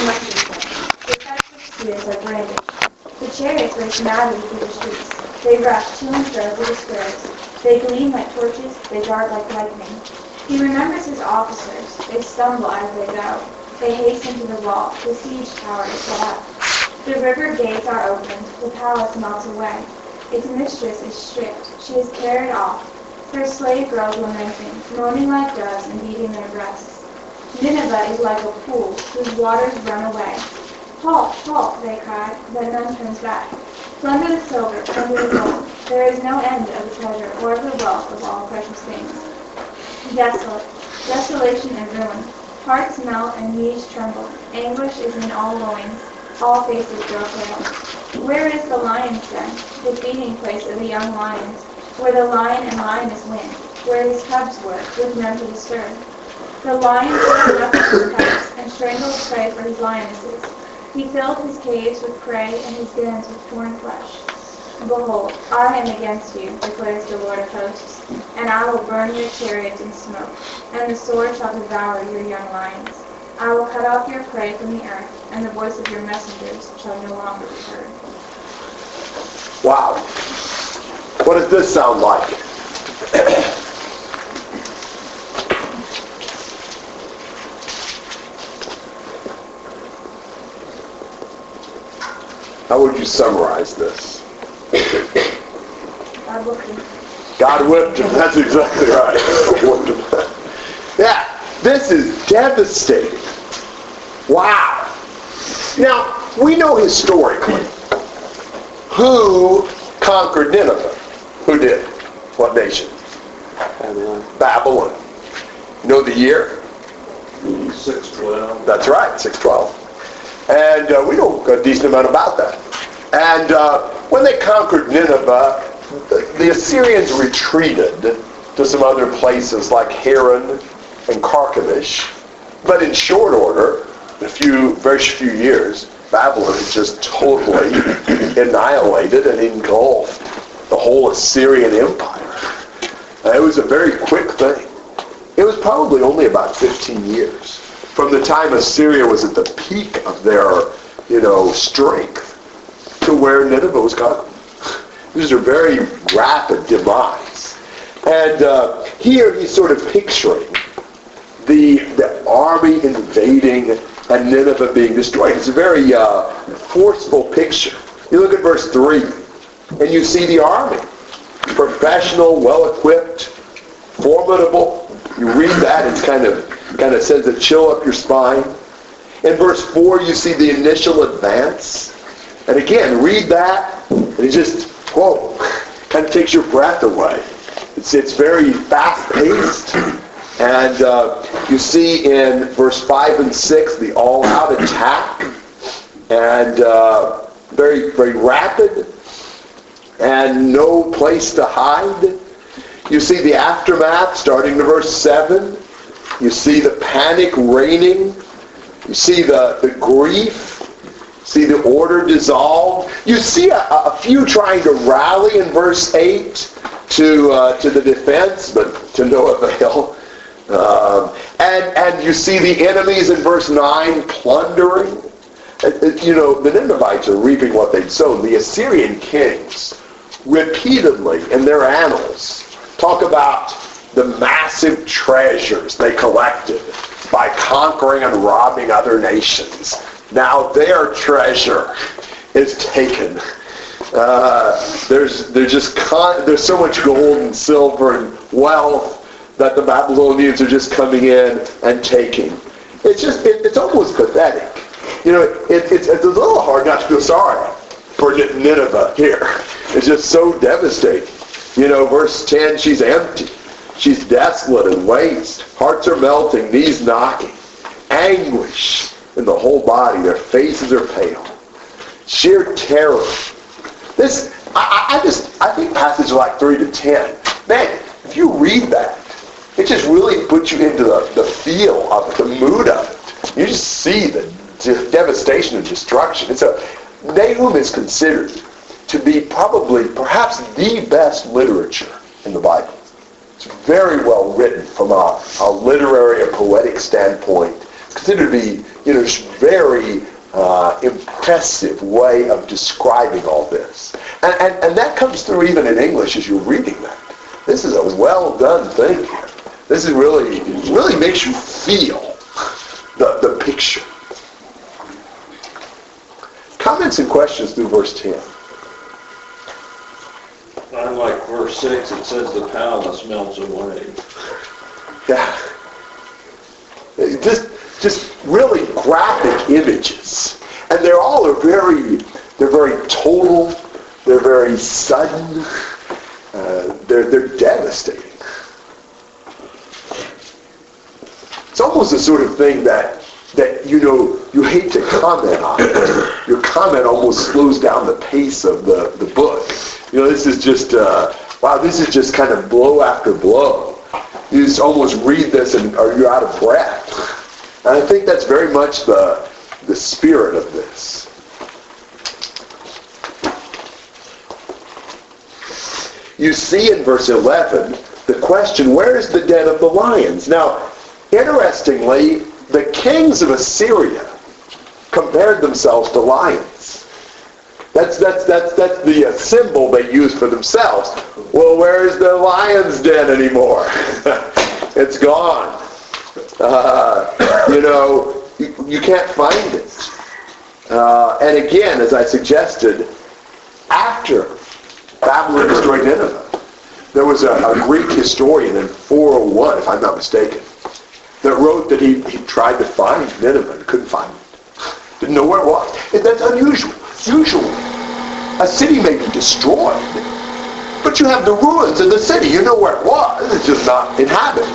The of spears are brandished. The chariots race madly through the streets. They rush to and fro through the squares. They gleam like torches. They dart like lightning. He remembers his officers. They stumble as they go. They hasten to the wall. The siege tower is set up. The river gates are opened. The palace melts away. Its mistress is stripped. She is carried off. Her slave girls lamenting, moaning like doves and beating their breasts. Nineveh is like a pool whose waters run away. Halt, halt, they cry, but none turns back. Plunder the silver, plunder the gold. There is no end of the treasure or of the wealth of all precious things. Desolate, desolation and ruin. Hearts melt and knees tremble. Anguish is in all loins. All faces grow pale. Where is the lion's den, the feeding place of the young lions? where the lion and lioness win, where his cubs were, with none to disturb. The lion took up his cubs and strangled prey for his lionesses. He filled his caves with prey and his dens with torn flesh. Behold, I am against you, declares the Lord of hosts, and I will burn your chariots in smoke, and the sword shall devour your young lions. I will cut off your prey from the earth, and the voice of your messengers shall no longer be heard. Wow. What does this sound like? How would you summarize this? God whipped him. God whipped him. That's exactly right. yeah, this is devastating. Wow. Now, we know historically who conquered Nineveh. Who did? What nation? Babylon. Babylon. Know the year? 612. That's right, 612. And uh, we know a decent amount about that. And uh, when they conquered Nineveh, the Assyrians retreated to some other places like Haran and Carchemish. But in short order, in a few, very few years, Babylon just totally annihilated and engulfed the whole Assyrian Empire. And it was a very quick thing. It was probably only about 15 years from the time Assyria was at the peak of their, you know, strength to where Nineveh was gone. These are very rapid demise. And uh, here he's sort of picturing the, the army invading and Nineveh being destroyed. It's a very uh, forceful picture. You look at verse 3, and you see the army. Professional, well-equipped, formidable. You read that, it's kind of kind of sends a chill up your spine. In verse 4, you see the initial advance. And again, read that, and it just, whoa, kind of takes your breath away. It's, it's very fast-paced. And uh, you see in verse 5 and 6 the all-out attack. And uh, very, very rapid. And no place to hide. You see the aftermath starting to verse 7. You see the panic reigning. You see the, the grief. See the order dissolved. You see a, a few trying to rally in verse 8 to, uh, to the defense, but to no avail. Um, and, and you see the enemies in verse 9 plundering. You know, the Ninevites are reaping what they'd sown. The Assyrian kings repeatedly in their annals talk about the massive treasures they collected by conquering and robbing other nations. Now their treasure is taken. Uh, there's there's just con- there's so much gold and silver and wealth that the Babylonians are just coming in and taking. It's just it, it's almost pathetic. You know, it, it's it's a little hard not to feel sorry for Nineveh here. It's just so devastating. You know, verse 10, she's empty. She's desolate and waste. Hearts are melting, knees knocking. Anguish in the whole body. Their faces are pale. Sheer terror. This, I, I just, I think passages like 3 to 10, man, if you read that, it just really puts you into the, the feel of it, the mood of it. You just see the devastation and destruction. It's a, Nahum is considered to be probably, perhaps the best literature in the Bible. It's very well written from a, a literary, a poetic standpoint. considered to be, you know, just very uh, impressive way of describing all this. And, and, and that comes through even in English as you're reading that. This is a well done thing here. This is really, really makes you feel the, the picture. Comments and questions through verse 10. Verse six, it says the palace melts away. Yeah. Just, just really graphic images. And they're all are very, they're very total, they're very sudden, uh, they're, they're devastating. It's almost the sort of thing that, that, you know, you hate to comment on. Your comment almost slows down the pace of the, the book. You know, this is just, uh, wow, this is just kind of blow after blow. You just almost read this and are you out of breath. And I think that's very much the, the spirit of this. You see in verse 11 the question, where is the den of the lions? Now, interestingly, the kings of Assyria compared themselves to lions. That's, that's, that's, that's the uh, symbol they use for themselves. Well, where's the lion's den anymore? it's gone. Uh, you know, you, you, can't find it. Uh, and again, as I suggested, after Babylon destroyed Nineveh, there was a, a Greek historian in 401, if I'm not mistaken, that wrote that he, he tried to find Nineveh and couldn't find it. Didn't know where it was. And that's unusual. Usually, a city may be destroyed, but you have the ruins of the city. You know where it was. It's just not inhabited.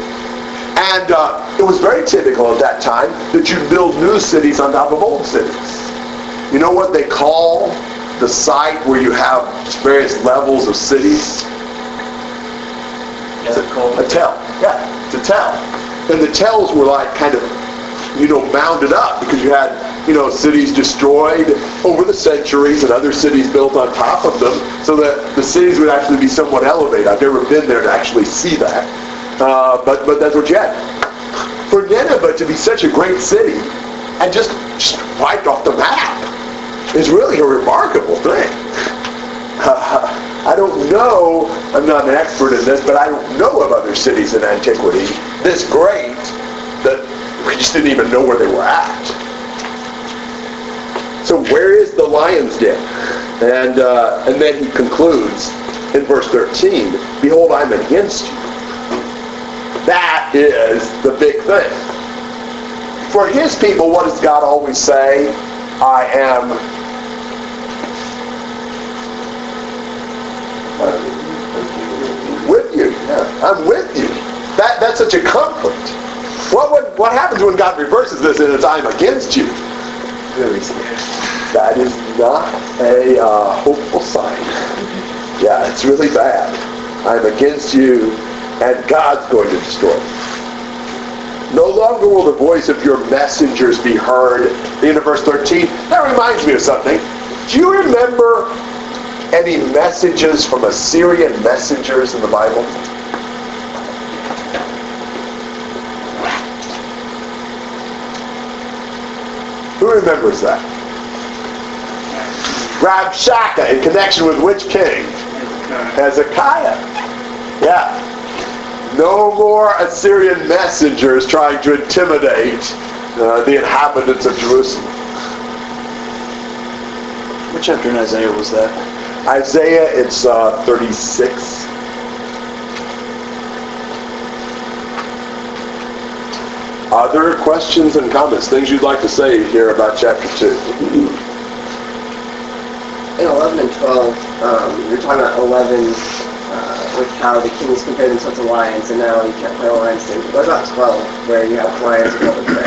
And uh, it was very typical at that time that you'd build new cities on top of old cities. You know what they call the site where you have various levels of cities? It's a A tell. Yeah, it's a tell. And the tells were like kind of, you know, mounded up because you had you know, cities destroyed over the centuries and other cities built on top of them so that the cities would actually be somewhat elevated. I've never been there to actually see that. Uh, but, but that's what you had. For Nineveh to be such a great city and just, just wiped off the map is really a remarkable thing. Uh, I don't know, I'm not an expert in this, but I don't know of other cities in antiquity this great that we just didn't even know where they were at. So where is the lion's den? And, uh, and then he concludes in verse 13, Behold, I'm against you. That is the big thing. For his people, what does God always say? I am with you. I'm with you. That, that's such a comfort. What, would, what happens when God reverses this and it's I'm against you? Really that is not a uh, hopeful sign. Yeah, it's really bad. I'm against you, and God's going to destroy you. No longer will the voice of your messengers be heard. The end of verse 13. That reminds me of something. Do you remember any messages from Assyrian messengers in the Bible? Who remembers that? Rabshakeh in connection with which king? Hezekiah. Yeah. No more Assyrian messengers trying to intimidate uh, the inhabitants of Jerusalem. What chapter in Isaiah was that? Isaiah, it's uh, 36. Other questions and comments, things you'd like to say here about chapter 2? In 11 and 12, um, you're talking about 11 uh, with how the kings compare themselves to lions, and now you can't play lion's thing. What about 12, where you have lions and other prey?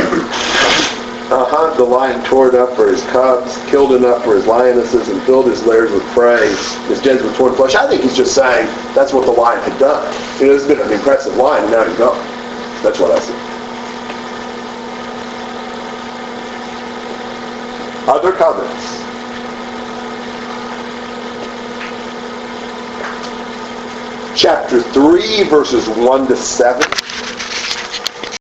Uh-huh, the lion tore it up for his cubs, killed enough for his lionesses, and filled his lairs with prey, his dens with torn flesh. I think he's just saying that's what the lion had done. You know, has been an impressive lion, and now he's gone. That's what I see. Other comments? Chapter 3, verses 1 to 7.